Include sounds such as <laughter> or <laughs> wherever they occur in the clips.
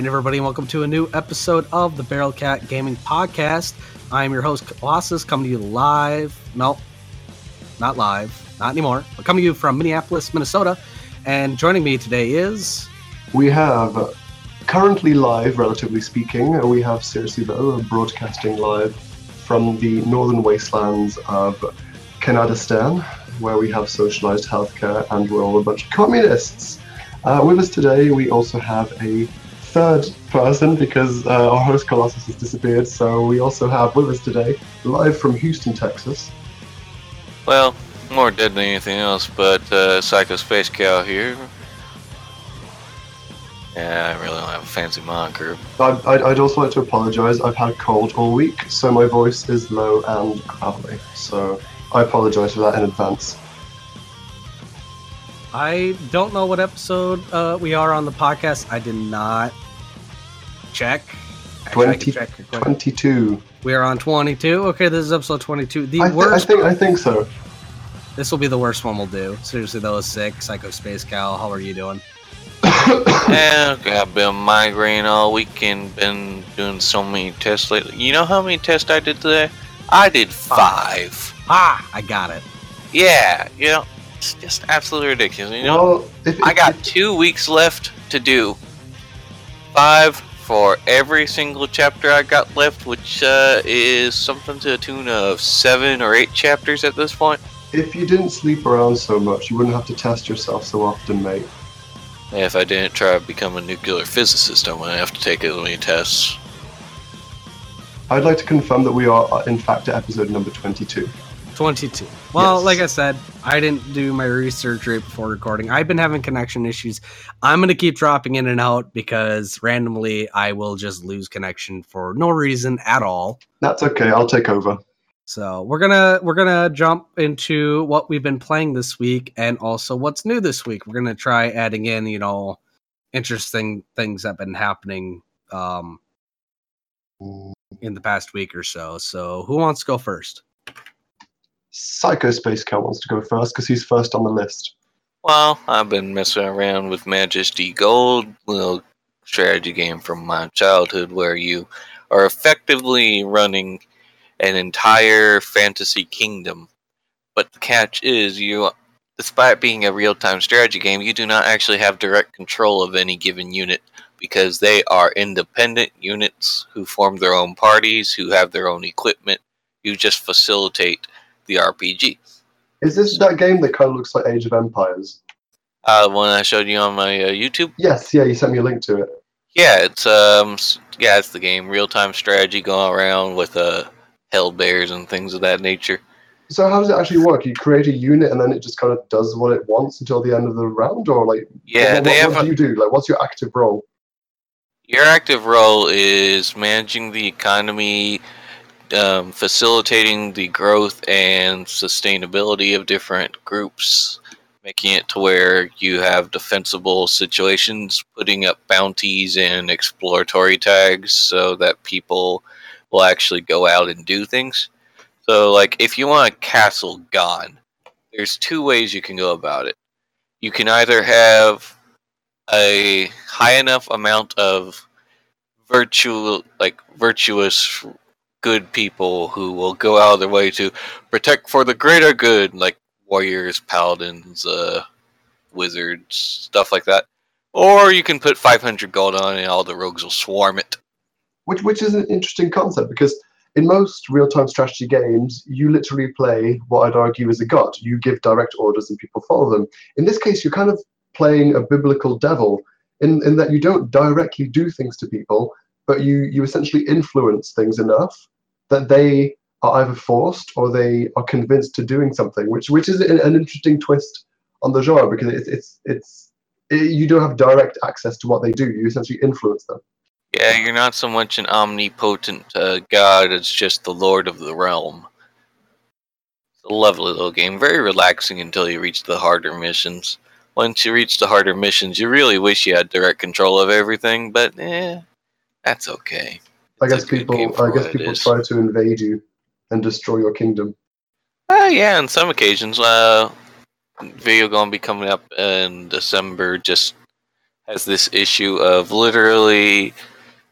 right, everybody, welcome to a new episode of the Barrel Cat Gaming Podcast. I am your host, Colossus, coming to you live. No, not live, not anymore. But coming to you from Minneapolis, Minnesota. And joining me today is. We have currently live, relatively speaking, we have Though broadcasting live from the northern wastelands of Kanadistan, where we have socialized healthcare and we're all a bunch of communists. Uh, with us today, we also have a third person because uh, our host Colossus has disappeared. So we also have with us today, live from Houston, Texas. Well, more dead than anything else, but uh, Psycho Space Cow here. Yeah, I really don't have a fancy moniker. I'd, I'd, I'd also like to apologize. I've had a cold all week, so my voice is low and gravelly. So I apologize for that in advance. I don't know what episode uh, we are on the podcast. I did not check. Actually, I can 20, check 22. We are on 22. Okay, this is episode 22. The I, thi- I worst. think I think so. This will be the worst one we'll do. Seriously, that was sick. Psycho Space Cow, how are you doing? <coughs> Yeah, I've been migraine all weekend. Been doing so many tests lately. You know how many tests I did today? I did five. Ah, I got it. Yeah, you know, it's just absolutely ridiculous. You know, well, if, I if- got two weeks left to do five for every single chapter I got left, which uh, is something to the tune of seven or eight chapters at this point. If you didn't sleep around so much, you wouldn't have to test yourself so often, mate. If I didn't try to become a nuclear physicist, I wouldn't have to take as many tests. I'd like to confirm that we are, uh, in fact, at episode number 22. 22. Well, Yes. like I said, I didn't do my research right before recording. I've been having connection issues. I'm going to keep dropping in and out because randomly I will just lose connection for no reason at all. That's okay, I'll take over. So, we're going to we're going to jump into what we've been playing this week and also what's new this week. We're going to try adding in, you know, interesting things that have been happening um in the past week or so. So, who wants to go first? Psycho Space Cow wants to go first because he's first on the list. Well, I've been messing around with Majesty Gold, little strategy game from my childhood where you are effectively running an entire fantasy kingdom. But the catch is you despite being a real-time strategy game, you do not actually have direct control of any given unit because they are independent units who form their own parties, who have their own equipment. You just facilitate the RPG. Is this that game that kind of looks like Age of Empires? Uh, the one I showed you on my uh, YouTube. Yes, yeah, you sent me a link to it. Yeah, it's um, yeah, it's the game. Real time strategy going around with uh, hell bears and things of that nature. So how does it actually work? You create a unit and then it just kind of does what it wants until the end of the round, or like Yeah, what, they what, what do you do? Like, what's your active role? your active role is managing the economy, um, facilitating the growth and sustainability of different groups, making it to where you have defensible situations, putting up bounties and exploratory tags so that people will actually go out and do things. So, like, if you want a castle gone, there's two ways you can go about it. You can either have a high enough amount of virtual, like virtuous, good people who will go out of their way to protect for the greater good, like warriors, paladins, uh, wizards, stuff like that. Or you can put 500 gold on and all the rogues will swarm it. Which which is an interesting concept because in most real-time strategy games, you literally play what I'd argue is a god. You give direct orders and people follow them. In this case, you're kind of playing a biblical devil in, in that you don't directly do things to people, but you, you essentially influence things enough that they are either forced or they are convinced to doing something, which which is an, interesting twist on the genre because it's it's it's it, you don't have direct access to what they do. You essentially influence them. Yeah, you're not so much an omnipotent uh, god as just the lord of the realm. It's a lovely little game, very relaxing until you reach the harder missions. Once you reach the harder missions, you really wish you had direct control of everything, but eh, that's okay. I It's a guess people I guess people try to invade you and destroy your kingdom. Uh, yeah, on some occasions. Uh, video gonna be coming up in December. Just has this issue of literally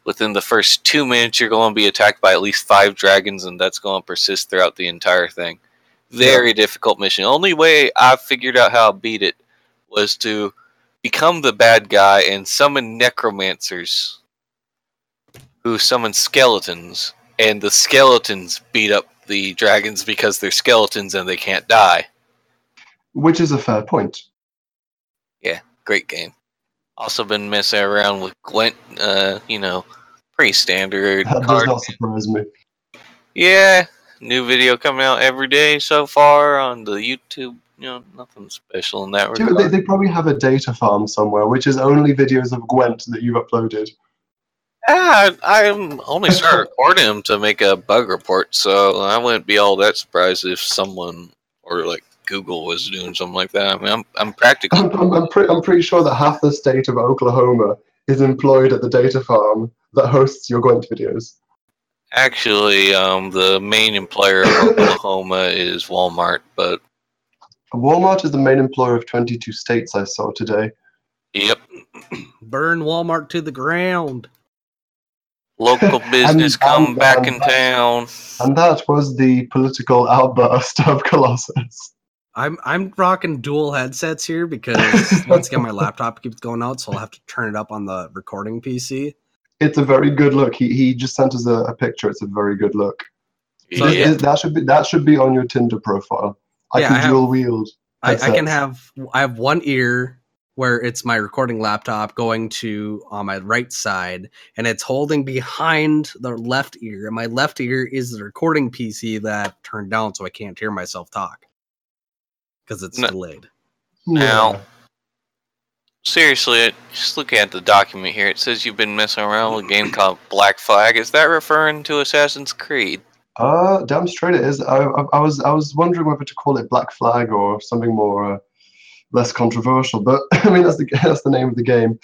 within the first two minutes you're going to be attacked by at least five dragons, and that's going to persist throughout the entire thing. Very difficult mission. Only way I figured out how to beat it was to become the bad guy and summon necromancers who summon skeletons, and the skeletons beat up the dragons because they're skeletons and they can't die. Which is a fair point. Yeah, great game. Also been messing around with Gwent, uh, you know, pretty standard That does not surprise me. Yeah, new video coming out every day so far on the YouTube. You know, nothing special in that regard. they, they probably have a data farm somewhere, which is only videos of Gwent that you've uploaded. Ah, I, I'm only <laughs> started recording him to make a bug report, so I wouldn't be all that surprised if someone or like Google was doing something like that. I mean, I'm I'm practically I'm, I'm, I'm, pre- I'm pretty sure that half the state of Oklahoma is employed at the data farm that hosts your Gwent videos. actually um, the main employer of <coughs> Oklahoma is Walmart, but Walmart is the main employer of 22 states I saw today. yep, Burn Walmart to the ground. Local <laughs> business And- come and- back and- in town. And that was the political outburst <laughs> of Colossus. I'm I'm rocking dual headsets here because <laughs> once again my laptop keeps going out, so I'll have to turn it up on the recording PC. It's a very good look. He, he just sent us a, a picture. It's a very good look. So, yeah. this- that should be that should be on your Tinder profile. I Yeah, can I have- dual wield. I, I can have I have one ear where it's my recording laptop going to on my right side, and it's holding behind the left ear, and my left ear is the recording PC that turned down, so I can't hear myself talk because it's No. delayed. Now- Seriously, just looking at the document here, it says you've been messing around with a game called Black Flag. Is that referring to Assassin's Creed? Uh, damn straight it is. I, I, I was I was wondering whether to call it Black Flag or something more uh, less controversial, but <laughs> I mean that's the <laughs> that's the name of the game.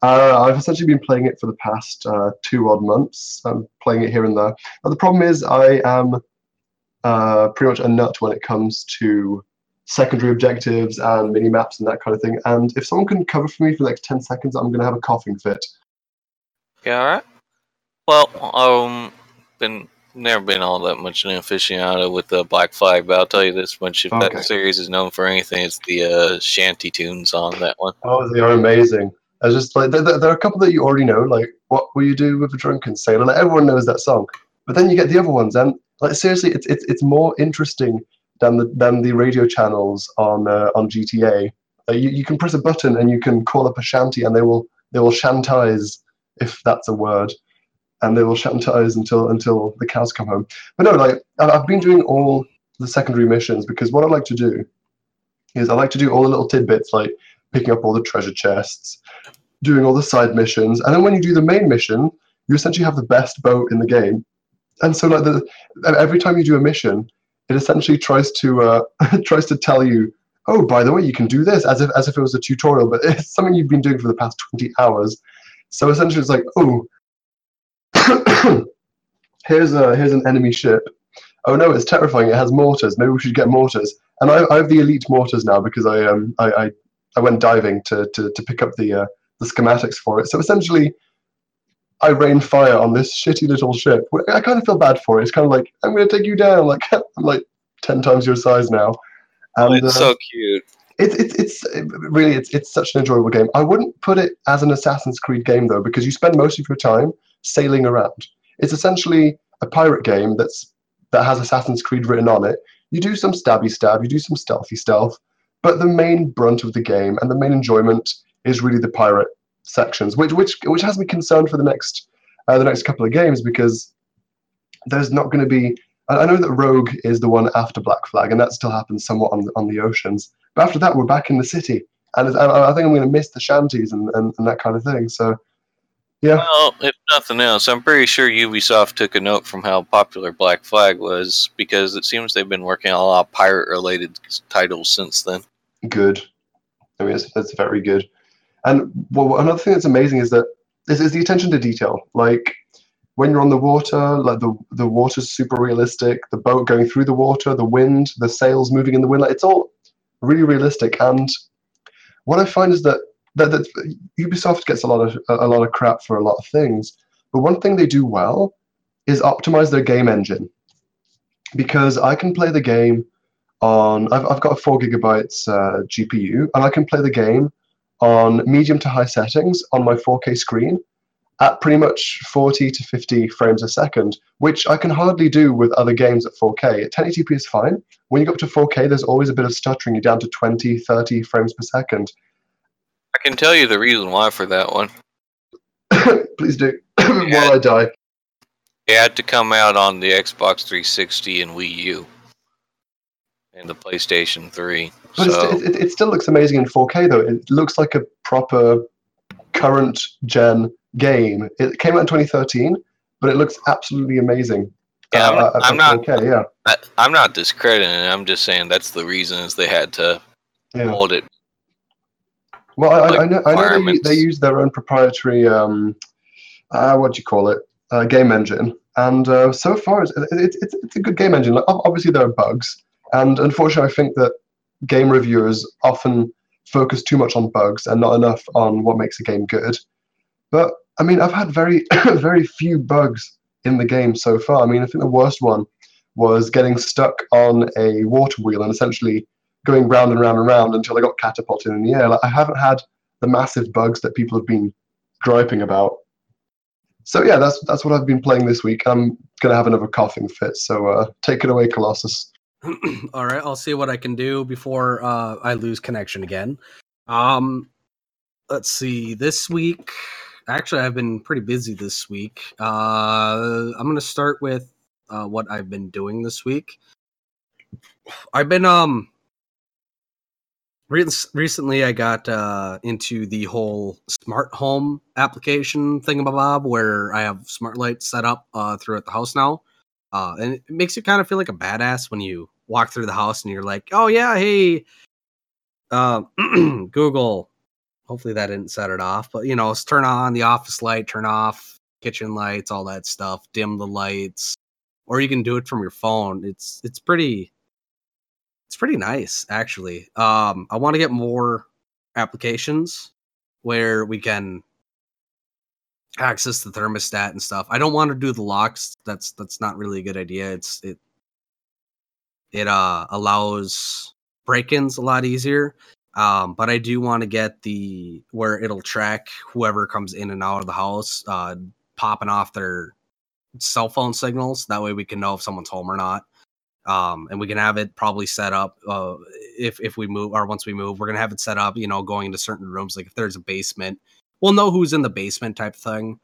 Uh, I've essentially been playing it for the past uh, two odd months. I'm playing it here and there. But the problem is I am uh, pretty much a nut when it comes to secondary objectives and mini maps and that kind of thing. And if someone can cover for me for next ten seconds, I'm gonna have a coughing fit. Yeah, alright. Well, um, been never been all that much an aficionado with the Black Flag, but I'll tell you this much: if Okay. that series is known for anything, it's the uh, shanty tunes on that one. Oh, they are amazing. I was just like there, there are a couple that you already know, like "What Will You Do with a Drunken Sailor?" Like everyone knows that song, but then you get the other ones, and like seriously, it's it's it's more interesting than the than the radio channels on uh, on GTA. Uh, you you can press a button and you can call up a shanty, and they will they will shantize if that's a word, and they will shantize until until the cows come home. But no, like I've been doing all the secondary missions because what I like to do is I like to do all the little tidbits like picking up all the treasure chests, doing all the side missions, and then when you do the main mission, you essentially have the best boat in the game. And so, like the every time you do a mission, it essentially tries to uh, <laughs> tries to tell you, oh, by the way, you can do this, as if as if it was a tutorial, but <laughs> it's something you've been doing for the past twenty hours. So essentially, it's like, oh, <coughs> here's a here's an enemy ship. Oh no, it's terrifying. It has mortars. Maybe we should get mortars. And I, I have the elite mortars now because I um I, I I went diving to, to, to pick up the uh, the schematics for it. So essentially, I rain fire on this shitty little ship. I kind of feel bad for it. It's kind of like I'm going to take you down. Like <laughs> I'm like ten times your size now. Oh, it's uh, so cute. it's it's it's it- really it's it's such an enjoyable game. I wouldn't put it as an Assassin's Creed game though, because you spend most of your time sailing around. It's essentially a pirate game that's that has Assassin's Creed written on it. You do some stabby stab, you do some stealthy stealth, but the main brunt of the game and the main enjoyment is really the pirate sections, which which which has me concerned for the next uh, the next couple of games because there's not going to be. I know that Rogue is the one after Black Flag, and that still happens somewhat on the, on the oceans. But after that, we're back in the city, and I, I think I'm going to miss the shanties and, and, and that kind of thing. So, yeah, Well, if nothing else, I'm pretty sure Ubisoft took a note from how popular Black Flag was because it seems they've been working on a lot of pirate-related titles since then. good. I mean, it's, it's very good. And well, another thing that's amazing is that is, is the attention to detail. Like when you're on the water, like the the water's super realistic. The boat going through the water, the wind, the sails moving in the wind. Like it's all really realistic. And what I find is that that, that Ubisoft gets a lot of a lot of crap for a lot of things, but one thing they do well is optimize their game engine. Because I can play the game on I've I've got a four gigabytes uh, GPU, and I can play the game on medium to high settings on my 4K screen at pretty much 40 to 50 frames a second, which I can hardly do with other games at 4K. At 1080p is fine. When you go up to 4K, there's always a bit of stuttering. You're down to 20, 30 frames per second. I can tell you the reason why for that one. <coughs> Please do, <coughs> while I die. It had to come out on the Xbox 360 and Wii U and the PlayStation 3. But so, it, it still looks amazing in 4K, though. It looks like a proper current gen game. It came out in 2013, but it looks absolutely amazing. Yeah, I'm uh, uh, not- at- at I'm not- 4K, yeah. I, I'm not discrediting it. I'm just saying that's the reasons they had to yeah. hold it. Well, I, I, know, I know they, they use their own proprietary, um, uh, what do you call it, uh, game engine. And uh, so far, it's, it's, it's, it's a good game engine. Like, obviously, there are bugs. And unfortunately, I think that game reviewers often focus too much on bugs and not enough on what makes a game good. But I mean, I've had very, <coughs> very few bugs in the game so far. I mean, I think the worst one was getting stuck on a water wheel and essentially going round and round and round until I got catapulted in the air. Like, I haven't had the massive bugs that people have been griping about. So yeah, that's that's what I've been playing this week. I'm gonna have another coughing fit. So uh, take it away, Colossus. <clears throat> All right, I'll see what I can do before uh, I lose connection again. Um, let's see. This week, actually, I've been pretty busy this week. Uh, I'm gonna start with uh, what I've been doing this week. I've been um. Re- recently, I got uh, into the whole smart home application thingamabob, where I have smart lights set up uh, throughout the house now. Uh, and it makes you kind of feel like a badass when you walk through the house and you're like, "Oh yeah, hey, uh, <clears throat> Google." Hopefully that didn't set it off, but you know, turn on the office light, turn off kitchen lights, all that stuff, dim the lights, or you can do it from your phone. It's it's pretty, it's pretty nice actually. Um, I want to get more applications where we can access the thermostat and stuff. I don't want to do the locks. That's that's not really a good idea. It's it it uh allows break-ins a lot easier. Um, but I do want to get the where it'll track whoever comes in and out of the house, uh, popping off their cell phone signals. That way we can know if someone's home or not. Um, and we can have it probably set up uh, if if we move or once we move, we're gonna have it set up. You know, going into certain rooms. Like if there's a basement, we'll know who's in the basement type thing.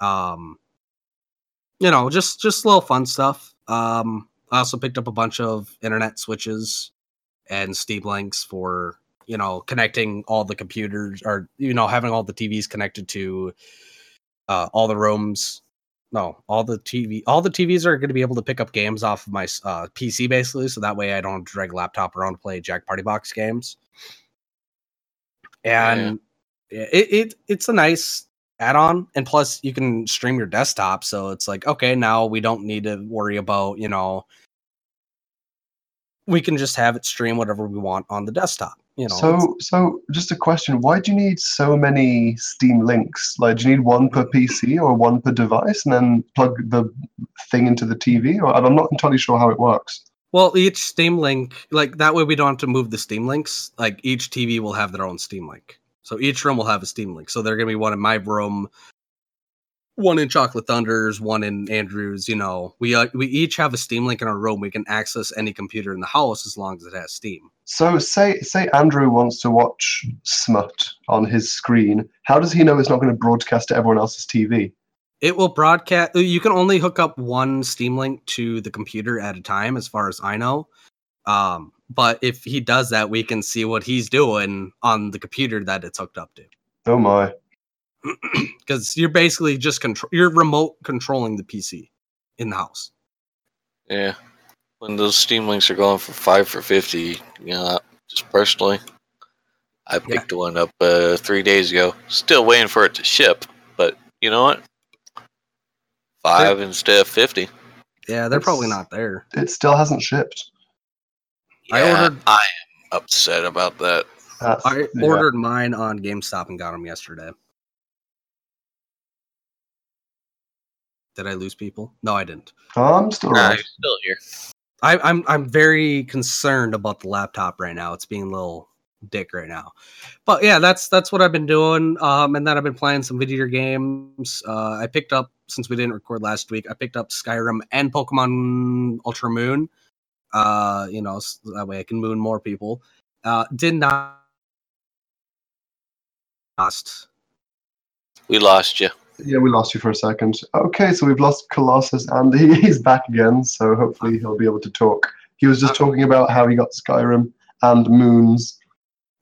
Um, you know, just just little fun stuff. Um, I also picked up a bunch of internet switches and Steam links for you know connecting all the computers or you know having all the TVs connected to uh, all the rooms. No, all the TV, all the TVs are going to be able to pick up games off of my uh, PC basically, so that way I don't drag laptop around to play Jack Party Box games. And it, it it's a nice add-on, and plus you can stream your desktop, so it's like okay, now we don't need to worry about you know we can just have it stream whatever we want on the desktop. You know, So, so just a question: Why do you need so many Steam links? Like, do you need one per PC or one per device, and then plug the thing into the TV? Or I'm not entirely sure how it works. Well, each Steam link, like that way, we don't have to move the Steam links. Like each TV will have their own Steam link. So each room will have a Steam link. So they're gonna be one in my room, one in Chocolate Thunders, one in Andrew's. You know, we uh, we each have a Steam link in our room. We can access any computer in the house as long as it has Steam. So, say say Andrew wants to watch smut on his screen. How does he know it's not going to broadcast to everyone else's TV? It will broadcast. You can only hook up one Steam link to the computer at a time, as far as I know. Um, but if he does that, we can see what he's doing on the computer that it's hooked up to. Oh my! <clears throat> because you're basically just control you're remote controlling the PC in the house. Yeah. When those Steam links are going for five for fifty, you know, just personally, I picked one up uh, three days ago. Still waiting for it to ship, but you know what? Five instead of fifty. Yeah, they're probably not there. It still hasn't shipped. I ordered- I am upset about that. That's, I yeah. ordered mine on GameStop and got them yesterday. Did I lose people? No, I didn't. I'm still Nah, around. you're still here. I, I'm I'm very concerned about the laptop right now. It's being a little dick right now. But yeah, that's that's what I've been doing. Um, and then I've been playing some video games. Uh, I picked up since we didn't record last week. I picked up Skyrim and Pokemon Ultra Moon. Uh, you know, so that way I can moon more people. Uh, did not lost. We lost you. Yeah, we lost you for a second. Okay, so we've lost Colossus, and he, <laughs> he's back again. So hopefully he'll be able to talk. He was just talking about how he got Skyrim and Moons.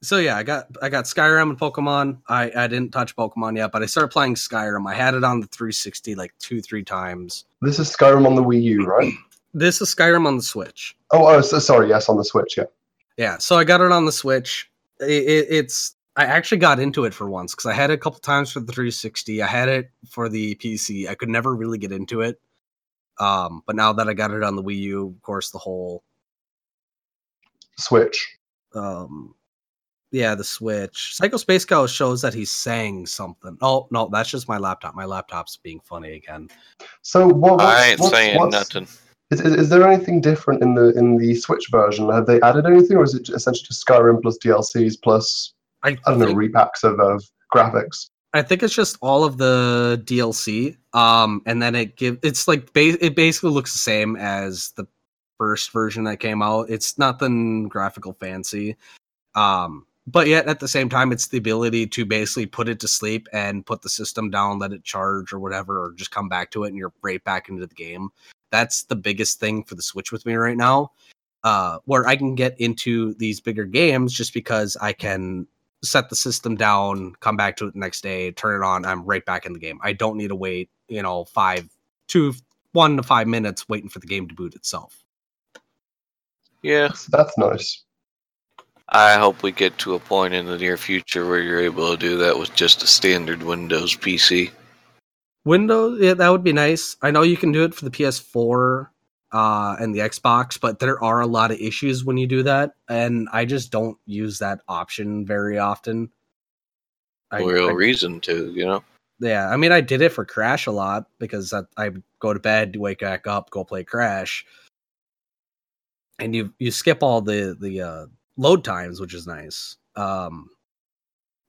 so yeah, I got I got Skyrim and Pokemon. I I didn't touch Pokemon yet, but I started playing Skyrim. I had it on the 360 like two three times. This is Skyrim on the Wii U, right? <clears throat> This is Skyrim on the Switch. Oh, oh, so, sorry. Yes, on the Switch. Yeah. Yeah, so I got it on the Switch. It, it, it's I actually got into it for once because I had it a couple times for the 360. I had it for the PC. I could never really get into it. Um, but now that I got it on the Wii U, of course, the whole Switch. um yeah the switch psycho space cow shows that he's saying something oh no that's just my laptop my laptop's being funny again So what? What's, I ain't what's- saying what's- nothing. Is, is, is there anything different in the in the Switch version? Have they added anything, or is it essentially just Skyrim plus DLCs plus i, I don't know think, repacks of, of graphics? I think it's just all of the dlc um and then it give it's like ba- it basically looks the same as the first version that came out it's nothing graphical fancy um but yet at the same time it's the ability to basically put it to sleep and put the system down let it charge or whatever or just come back to it and you're right back into the game that's the biggest thing for the switch with me right now uh where i can get into these bigger games just because i can set the system down come back to it the next day turn it on i'm right back in the game i don't need to wait you know five two one to five minutes waiting for the game to boot itself Yeah, That's, that's nice. I hope we get to a point in the near future where you're able to do that with just a standard Windows PC. Windows, yeah, that would be nice. I know you can do it for the PS4 uh, and the Xbox, but there are a lot of issues when you do that, and I just don't use that option very often. I, Real I- reason to, you know. yeah, I mean, I did it for Crash a lot because I, I go to bed, wake back up, go play Crash, and you you skip all the the uh, load times, which is nice. Um,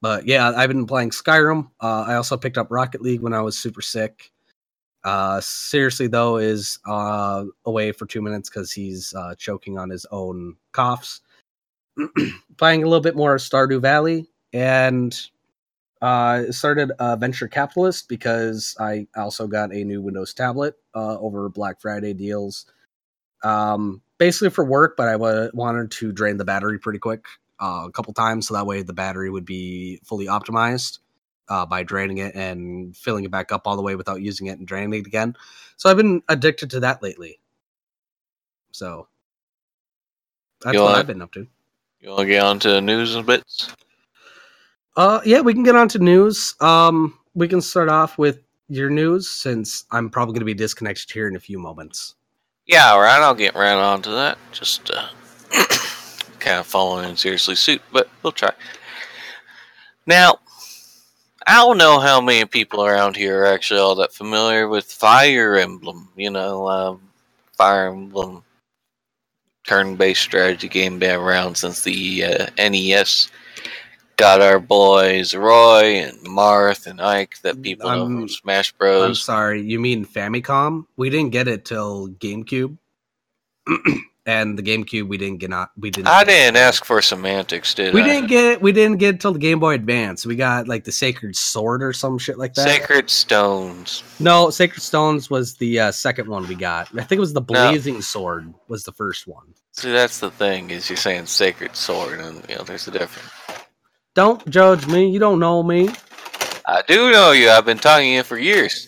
but yeah, I've been playing Skyrim. Uh, I also picked up Rocket League when I was super sick. Uh, seriously though, is uh, away for two minutes because he's uh, choking on his own coughs. <clears throat> playing a little bit more Stardew Valley and uh, started a venture capitalist because I also got a new Windows tablet uh, over Black Friday deals. Um, basically for work, but I wanted to drain the battery pretty quick uh, a couple times, so that way the battery would be fully optimized uh, by draining it and filling it back up all the way without using it and draining it again. So I've been addicted to that lately. So that's what I've been up to. You want to get on to the news and bits? Uh, yeah, we can get on to news. Um, we can start off with your news since I'm probably going to be disconnected here in a few moments. Yeah, all right. I'll get right on to that. Just uh, <coughs> kind of following in seriously suit, but we'll try. Now, I don't know how many people around here are actually all that familiar with Fire Emblem. You know, um, Fire Emblem turn-based strategy game been around since the uh, NES. Got our boys Roy and Marth and Ike that people I'm- from Smash Bros. I'm sorry, you mean Famicom? We didn't get it till GameCube, <clears throat> and the GameCube we didn't get not we didn't. I didn't ask for semantics, did We I? didn't get. We didn't get it till the Game Boy Advance. We got like the Sacred Sword or some shit like that. Sacred Stones. No, Sacred Stones was the uh, second one we got. I think it was the No. Blazing Sword was the first one. See, that's the thing is you're saying sacred sword, and you know there's a difference. Don't judge me. You don't know me. I do know you. I've been talking to you for years.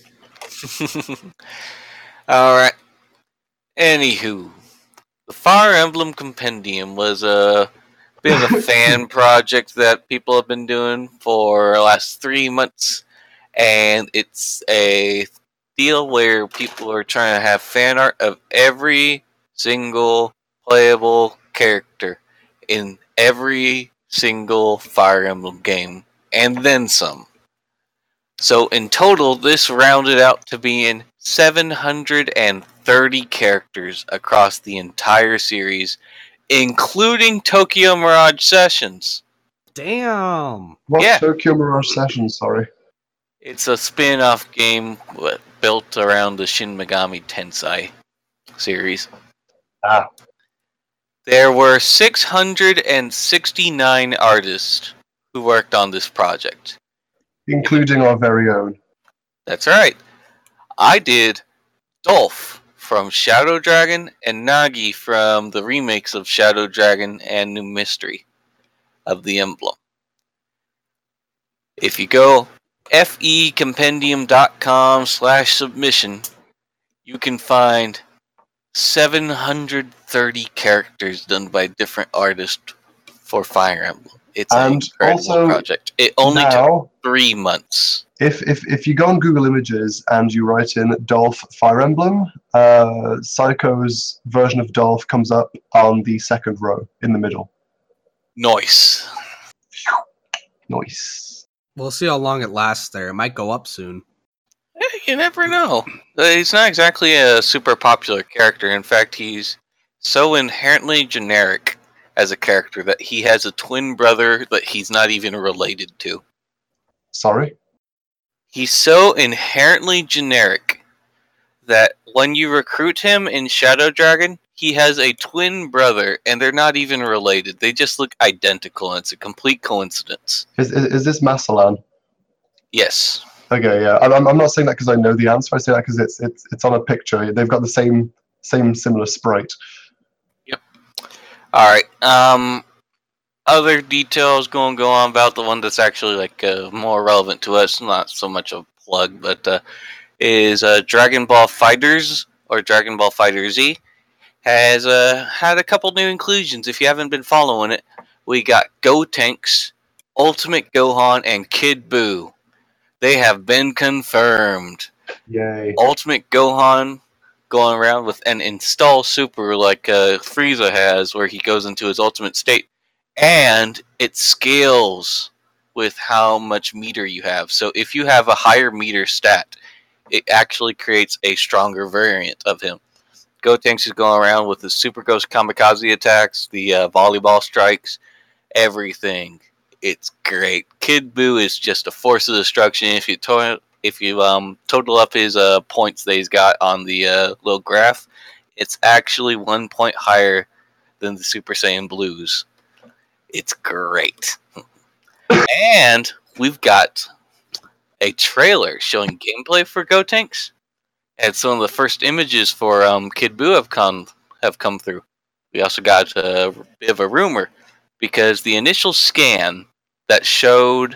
<laughs> All right. Anywho, the Fire Emblem Compendium was a bit of a <laughs> fan project that people have been doing for the last three months, and it's a deal where people are trying to have fan art of every single playable character in every single Fire Emblem game, and then some. So in total, this rounded out to being 730 characters across the entire series, including Tokyo Mirage Sessions. Damn. What's Yeah. Tokyo Mirage Session? Sorry. It's a spin off game built around the Shin Megami Tensei series. Ah. There were 669 artists who worked on this project. Including our very own. That's right. I did Dolph from Shadow Dragon and Nagi from the remakes of Shadow Dragon and New Mystery of the Emblem. If you go fecompendium.com slash submission, you can find 730 characters done by different artists for Fire Emblem. It's an And incredible also project. It only took three months. if, if if you go on Google Images and you write in Dolph Fire Emblem, uh, Psycho's version of Dolph comes up on the second row in the middle. Noise. Nice. We'll see how long it lasts there. It might go up soon. You never know. Uh, He's not exactly a super popular character. In fact, he's so inherently generic as a character that he has a twin brother that he's not even related to. Sorry. He's so inherently generic that when you recruit him in Shadow Dragon, he has a twin brother and they're not even related. They just look identical and it's a complete coincidence. Is, is, is this Macellan? Yes. Okay, yeah. I'm, I'm- I'm not saying that because I know the answer. I say that because it's it's it's on a picture. They've got the same same similar sprite. All right. Um, other details going to go on about the one that's actually like uh, more relevant to us, not so much a plug, but uh, is uh, Dragon Ball Fighters or Dragon Ball FighterZ has uh, had a couple new inclusions. If you haven't been following it, we got Gotenks, Ultimate Gohan, and Kid Buu. They have been confirmed. Yay. Ultimate Gohan going around with an install super like uh, Frieza has, where he goes into his ultimate state, and it scales with how much meter you have. So if you have a higher meter stat, it actually creates a stronger variant of him. Gotenks is going around with the Super Ghost Kamikaze attacks, the uh, volleyball strikes, everything. It's great. Kid Buu is just a force of destruction. If you to- if you um total up his uh points that he's got on the uh, little graph, it's actually one point higher than the Super Saiyan Blues. It's great. and we've got a trailer showing gameplay for Gotenks. And some of the first images for um, Kid Buu have come have come through. We also got a bit of a rumor because the initial scan that showed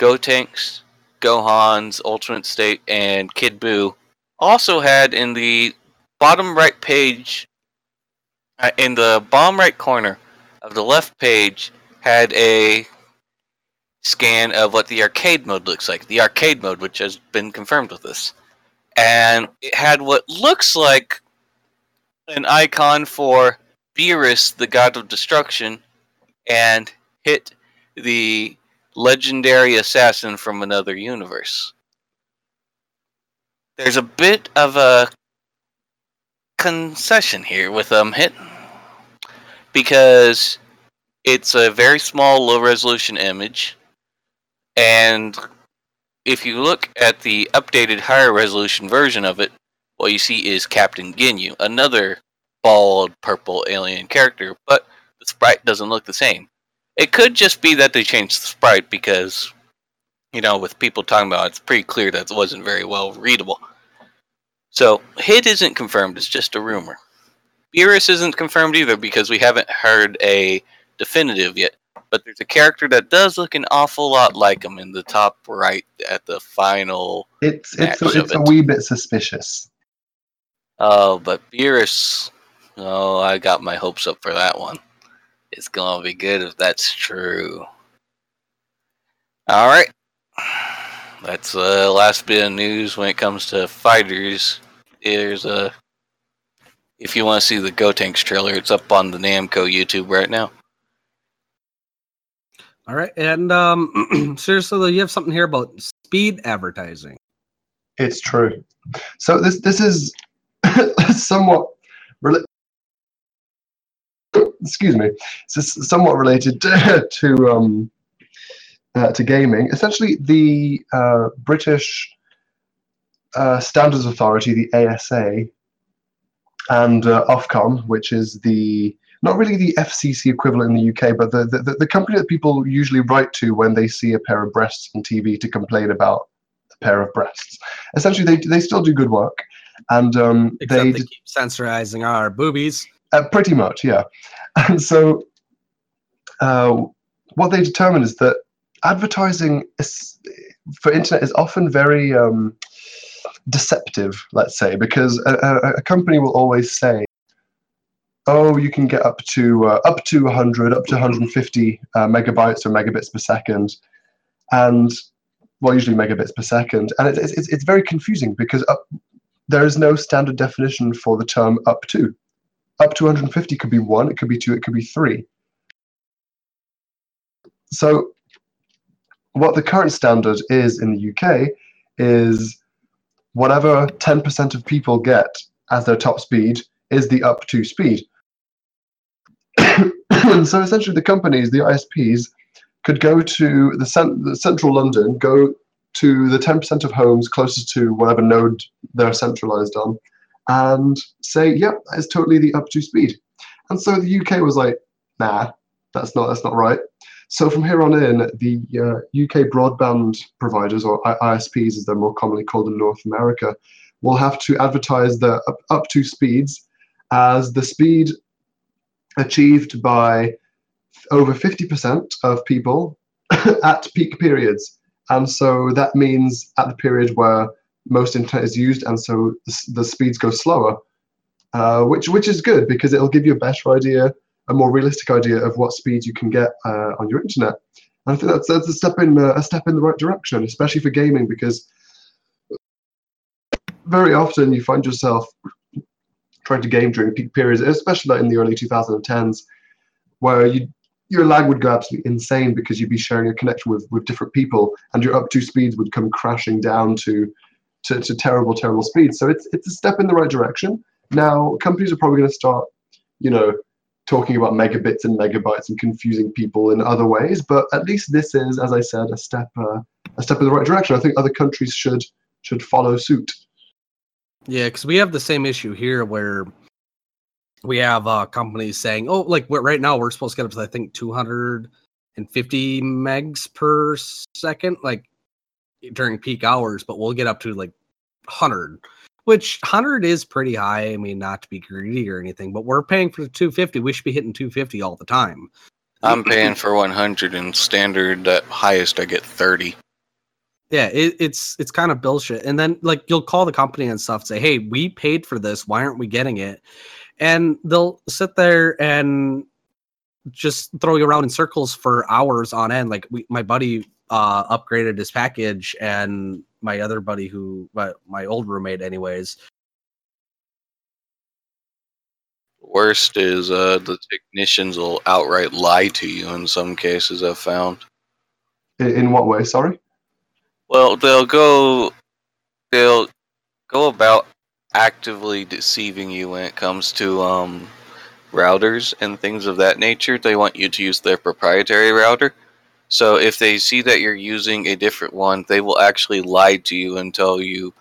Gotenks, Gohan's Ultimate State, and Kid Buu also had in the bottom right page, uh, in the bottom right corner of the left page, had a scan of what the arcade mode looks like. The arcade mode, which has been confirmed with this. And it had what looks like an icon for Beerus, the god of destruction, and hit the legendary assassin from another universe. There's a bit of a concession here with um hit because it's a very small low resolution image and if you look at the updated higher resolution version of it what you see is Captain Ginyu, another bald purple alien character, but the sprite doesn't look the same. It could just be that they changed the sprite because, you know, with people talking about it, it's pretty clear that it wasn't very well readable. So, hit isn't confirmed, it's just a rumor. Beerus isn't confirmed either because we haven't heard a definitive yet. But there's a character that does look an awful lot like him in the top right at the final. It's it's a, it's a wee bit suspicious. Oh, but Beerus. Oh, I got my hopes up for that one. It's gonna be good if that's true. All right, that's the last bit of news when it comes to fighters. There's a. If you want to see the Gotenks trailer, it's up on the Namco YouTube right now. All right, and um, <clears throat> seriously, though, you have something here about speed advertising. It's true. So this this is <laughs> somewhat rela- excuse me. This is somewhat related <laughs> to, to um uh, to gaming. Essentially, the uh, British uh, Standards Authority, the ASA, and uh, Ofcom, which is the not really the FCC equivalent in the UK, but the, the the company that people usually write to when they see a pair of breasts on TV to complain about a pair of breasts. Essentially, they they still do good work, and um, they they, keep censorizing our boobies. Uh, pretty much, yeah. <laughs> And so, uh, what they determine is that advertising is, for internet is often very um, deceptive, let's say, because a, a, company will always say, "Oh, you can get up to uh, up to 100, up to 150 uh, megabytes or megabits per second," and well, usually megabits per second, and it, it's it's very confusing because up, there is no standard definition for the term "up to." Up to 150 could be one, it could be two, it could be three. So, what the current standard is in the UK is whatever 10% of people get as their top speed is the up to speed. <coughs> so, essentially, the companies, the ISPs, could go to the, cent- the central London, go to the 10% of homes closest to whatever node they're centralized on, and say, "Yep, that is totally the up to speed." And so the UK was like, "Nah, that's not that's not right." So from here on in, the uh, UK broadband providers, or ISPs as they're more commonly called in North America, will have to advertise the up, up to speeds as the speed achieved by over 50% of people <laughs> at peak periods. And so that means at the period where most internet is used, and so the, the speeds go slower, uh, which which is good because it'll give you a better idea, a more realistic idea of what speeds you can get uh, on your internet. And I think that's that's a step in uh, a step in the right direction, especially for gaming, because very often you find yourself trying to game during peak periods, especially in the early 2010s, where you your lag would go absolutely insane because you'd be sharing a connection with, with different people and your up to speeds would come crashing down to to, to terrible, terrible speeds. So it's it's a step in the right direction. Now companies are probably going to start, you know, talking about megabits and megabytes and confusing people in other ways. But at least this is, as I said, a step uh, a step in the right direction. I think other countries should should follow suit. Yeah, because we have the same issue here where we have uh, companies saying, "Oh, like right now we're supposed to get up to I think 250 megs per second, like during peak hours, but we'll get up to like 100." Which 100 is pretty high. I mean, not to be greedy or anything, but we're paying for the 250. We should be hitting 250 all the time. I'm paying for 100 and standard at highest I get 30. Yeah, it, it's it's kind of bullshit. And then like you'll call the company and stuff, say, "Hey, we paid for this. Why aren't we getting it?" And they'll sit there and just throw you around in circles for hours on end. Like we, my buddy uh, upgraded his package, and my other buddy, who my, my old roommate, anyways, Worst is uh, the technicians will outright lie to you in some cases, I've found. In, in what way? Sorry. Well, they'll go, they'll go about actively deceiving you when it comes to um, routers and things of that nature. They want you to use their proprietary router. So if they see that you're using a different one, they will actually lie to you and tell you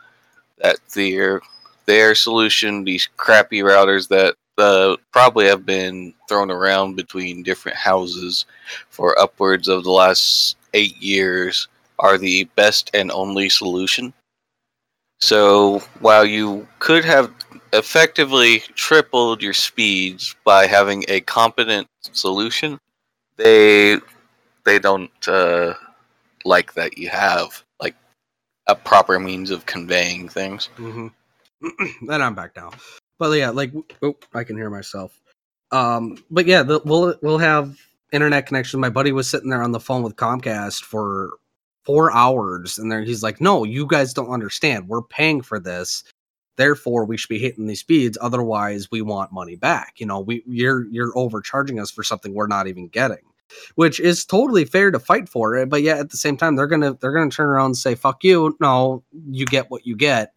that their their solution, these crappy routers that uh, probably have been thrown around between different houses for upwards of the last eight years, are the best and only solution. So while you could have effectively tripled your speeds by having a competent solution, they they don't uh, like that you have like a proper means of conveying things. Mm-hmm. <clears throat> then I'm back now. But yeah, like oh, I can hear myself. Um, but yeah, the, we'll we'll have internet connection. My buddy was sitting there on the phone with Comcast for four hours, and there he's like, "No, you guys don't understand. We're paying for this, therefore we should be hitting these speeds. Otherwise, we want money back. You know, we you're you're overcharging us for something we're not even getting." Which is totally fair to fight for it. But yet at the same time, they're gonna they're gonna turn around and say, "Fuck you!" No, you get what you get.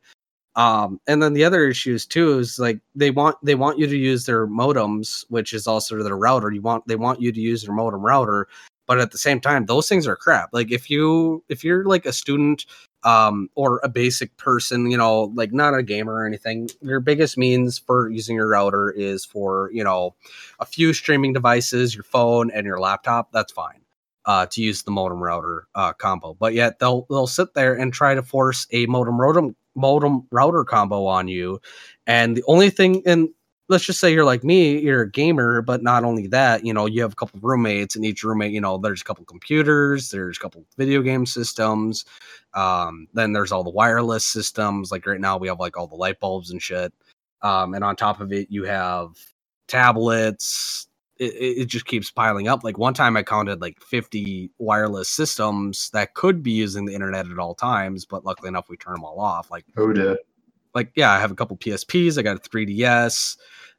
Um, and then the other issues too is like they want they want you to use their modems, which is also their router. You want they want you to use their modem router, but at the same time, those things are crap. Like if you if you're like a student um, or a basic person, you know, like not a gamer or anything, your biggest means for using your router is for you know a few streaming devices, your phone and your laptop. That's fine. Uh, to use the modem router uh, combo, but yet they'll they'll sit there and try to force a modem modem modem router combo on you. And the only thing, and let's just say you're like me, you're a gamer, but not only that, you know, you have a couple of roommates, and each roommate, you know, there's a couple computers, there's a couple video game systems, um, then there's all the wireless systems. Like right now, we have like all the light bulbs and shit. Um, and on top of it, you have tablets. It, it just keeps piling up. Like one time, I counted like 50 wireless systems that could be using the internet at all times, but luckily enough, we turn them all off. Like, Oh dear. Like yeah, I have a couple PSPs. I got a 3DS.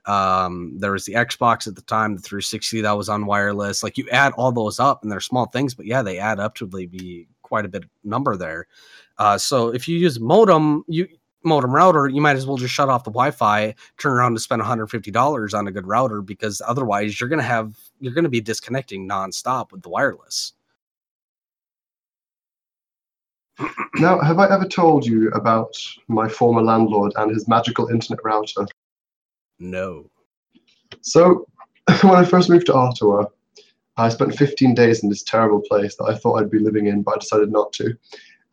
Um, there was the Xbox at the time, the 360 that was on wireless. Like you add all those up, and they're small things, but yeah, they add up to be quite a bit number there. Uh, so if you use modem, you modem router, you might as well just shut off the Wi-Fi, turn around and spend 150 dollars on a good router because otherwise you're gonna have you're gonna be disconnecting nonstop with the wireless. Now, have I ever told you about my former landlord and his magical internet router? No. So, <laughs> when I first moved to Ottawa, I spent 15 days in this terrible place that I thought I'd be living in, but I decided not to.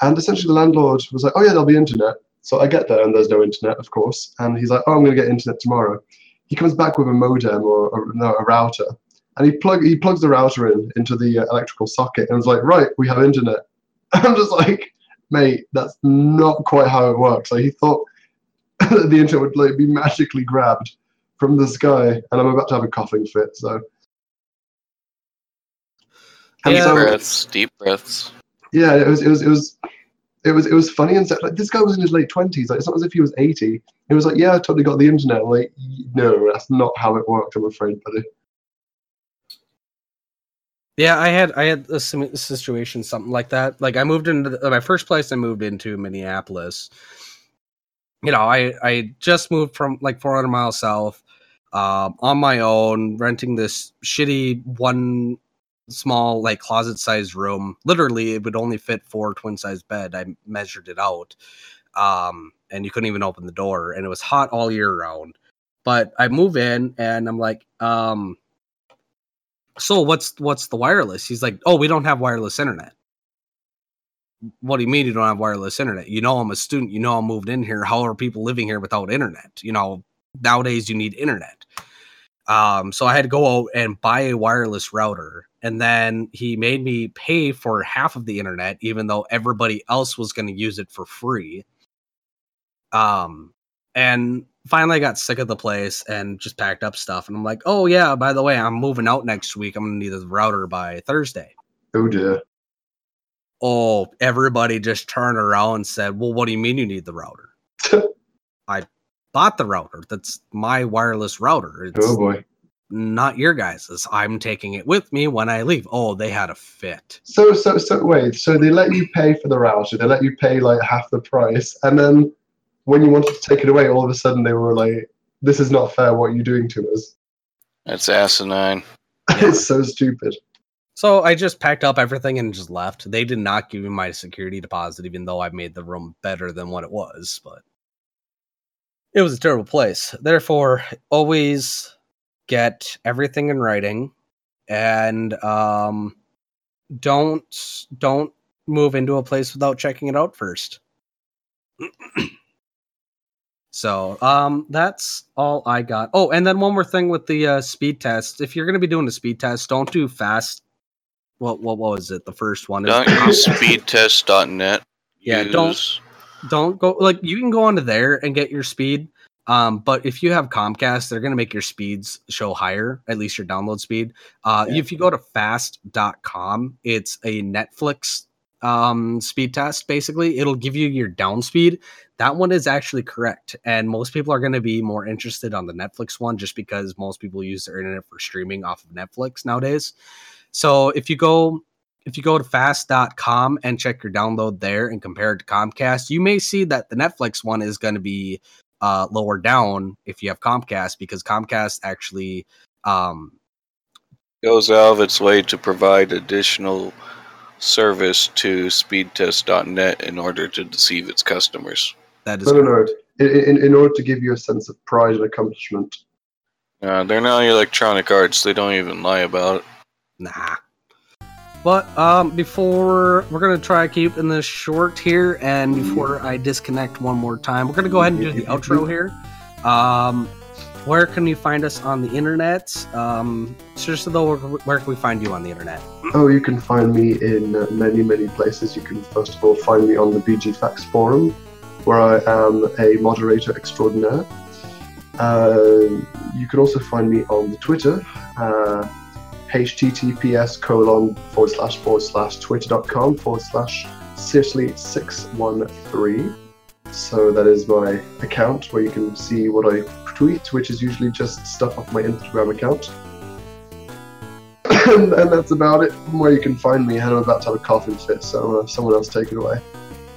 And essentially, the landlord was like, "Oh yeah, there'll be internet." So I get there and there's no internet, of course. And he's like, "Oh, I'm going to get internet tomorrow." He comes back with a modem or, or no, a router, and he plug he plugs the router in into the uh, electrical socket and was like, "Right, we have internet." <laughs> I'm just like, "Mate, that's not quite how it works." Like he thought that <laughs> the internet would like be magically grabbed from the sky, and I'm about to have a coughing fit. So. And Yeah. so- breaths, deep breaths. yeah, it was it was it was it was it was funny and sad. like this guy was in his late twenties. Like it's not as if he was eighty. It was like, yeah, I totally got the internet. I'm like, no, that's not how it worked. I'm afraid, buddy. Yeah, I had I had a situation something like that. Like I moved into the, my first place. I moved into Minneapolis. You know, I I just moved from like 400 miles south, um, on my own, renting this shitty one small like closet sized room. Literally, it would only fit four twin size bed. I measured it out, um, and you couldn't even open the door, and it was hot all year round. But I move in, and I'm like, um, so what's what's the wireless? He's like, oh, we don't have wireless internet. What do you mean you don't have wireless internet? You know, I'm a student. You know, I'm moved in here. How are people living here without internet? You know, nowadays you need internet. Um, so I had to go out and buy a wireless router, and then he made me pay for half of the internet, even though everybody else was going to use it for free. Um, and finally I got sick of the place and just packed up stuff. And I'm like, oh yeah, by the way, I'm moving out next week. I'm gonna need the router by Thursday. Oh dear. Oh, everybody just turned around and said, Well, what do you mean you need the router? <laughs> I bought the router. That's my wireless router. It's Oh boy. not your guys's. I'm taking it with me when I leave. Oh, they had a fit. So so so wait. So they let you pay for the router. They let you pay like half the price, and then when you wanted to take it away, all of a sudden they were like, "This is not fair. What are you doing to us?" That's asinine. <laughs> it's so stupid. So I just packed up everything and just left. They did not give me my security deposit, even though I made the room better than what it was. But it was a terrible place. Therefore, always get everything in writing, and um, don't don't move into a place without checking it out first. <clears throat> so um, that's all I got. Oh, and then one more thing with the uh, speed test. If you're going to be doing a speed test, don't do fast what what what was it? The first one. <laughs> Don't use speedtest.net. Yeah, Use, don't- don't go like you can go onto there and get your speed. Um, but if you have Comcast, they're gonna make your speeds show higher, at least your download speed. Uh, Yeah. if you go to fast.com, it's a Netflix um speed test basically it'll give you your down speed. That one is actually correct and most people are going to be more interested on the netflix one just because most people use their internet for streaming off of netflix nowadays. So if you go if you go to fast.com and check your download there and compare it to Comcast, you may see that the Netflix one is going to be uh, lower down if you have Comcast because Comcast actually um, Goes out of its way to provide additional service to speedtest.net in order to deceive its customers. that is No, no, no. In, in, in order to give you a sense of pride and accomplishment. Uh, they're now Electronic Arts. They don't even lie about it. Nah. But um, before we're gonna try keeping this short here, and before I disconnect one more time, we're gonna go ahead and do the outro here. Um, where can you find us on the internet? Um, seriously though, where, can we find you on the internet? Oh, you can find me in uh, many, many places. You can first of all find me on the BG Facts forum, where I am a moderator extraordinaire. Uh, you can also find me on the Twitter, uh, https colon forward slash forward slash twitter.com forward slash seriously613. So that is my account where you can see what I tweet, which is usually just stuff off my Instagram account. <coughs> and, and that's about it from where you can find me. And I'm about to have a coughing fit, so uh, someone else take it away.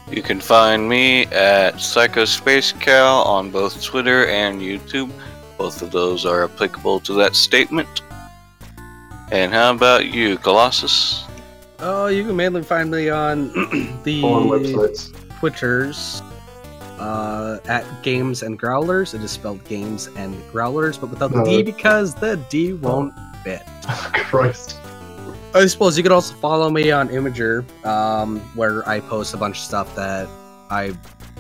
You can find me at PsychoSpaceCow on both Twitter and YouTube. Both of those are applicable to that statement. And how about you, Colossus? Oh, you can mainly find me on <clears throat> the On websites. Twitters uh, at Games and Growlers. It is spelled Games and Growlers, but without the No. D because the D won't fit. <laughs> Christ. I suppose you could also follow me on Imgur, um, where I post a bunch of stuff that I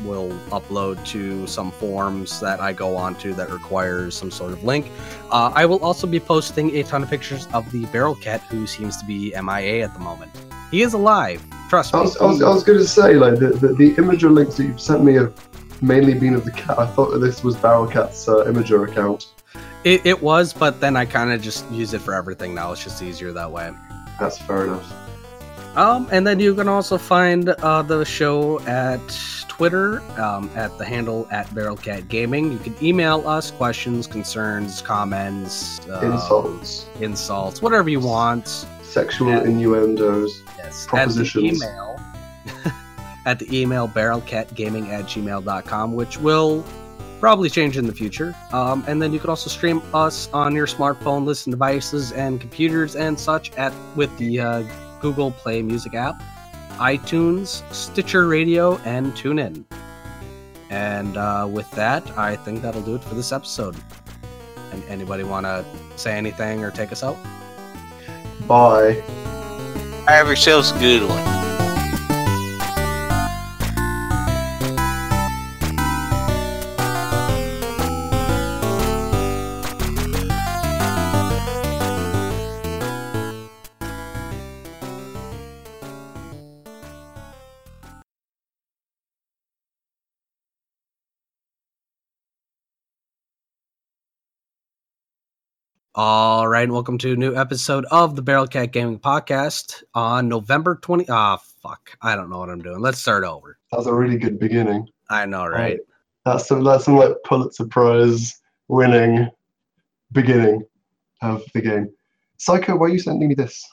will upload to some forums that I go onto that requires some sort of link. Uh, I will also be posting a ton of pictures of the Barrel Cat, who seems to be MIA at the moment. He is alive. Trust I was, I was, I was going to say, like, the, the, the Imgur links that you've sent me have mainly been of the cat. I thought that this was Barrelcat's uh, Imgur account. It, it was, but then I kind of just use it for everything now. It's just easier that way. That's fair enough. Um, and then you can also find uh, the show at Twitter um, at the handle at Barrelcat Gaming. You can email us questions, concerns, comments, uh, Insults, insults, whatever you want. Sexual Yeah. innuendos. Yes, Propositions. At the email, <laughs> at the email barrelcatgaming at gmail.com, which will probably change in the future. Um, and then you can also stream us on your smartphone, listen devices, and computers and such at with the uh, Google Play Music app, iTunes, Stitcher Radio, and TuneIn. And uh, with that, I think that'll do it for this episode. And anybody want to say anything or take us out? Bye. Have yourselves a good one. All right, and welcome to a new episode of the Barrel Cat Gaming Podcast on November 20. Ah, fuck. I don't know what I'm doing. Let's start over. That was a really good beginning. I know, right? That's some that's some like Pulitzer Prize winning beginning of the game. Psycho, why are you sending me this?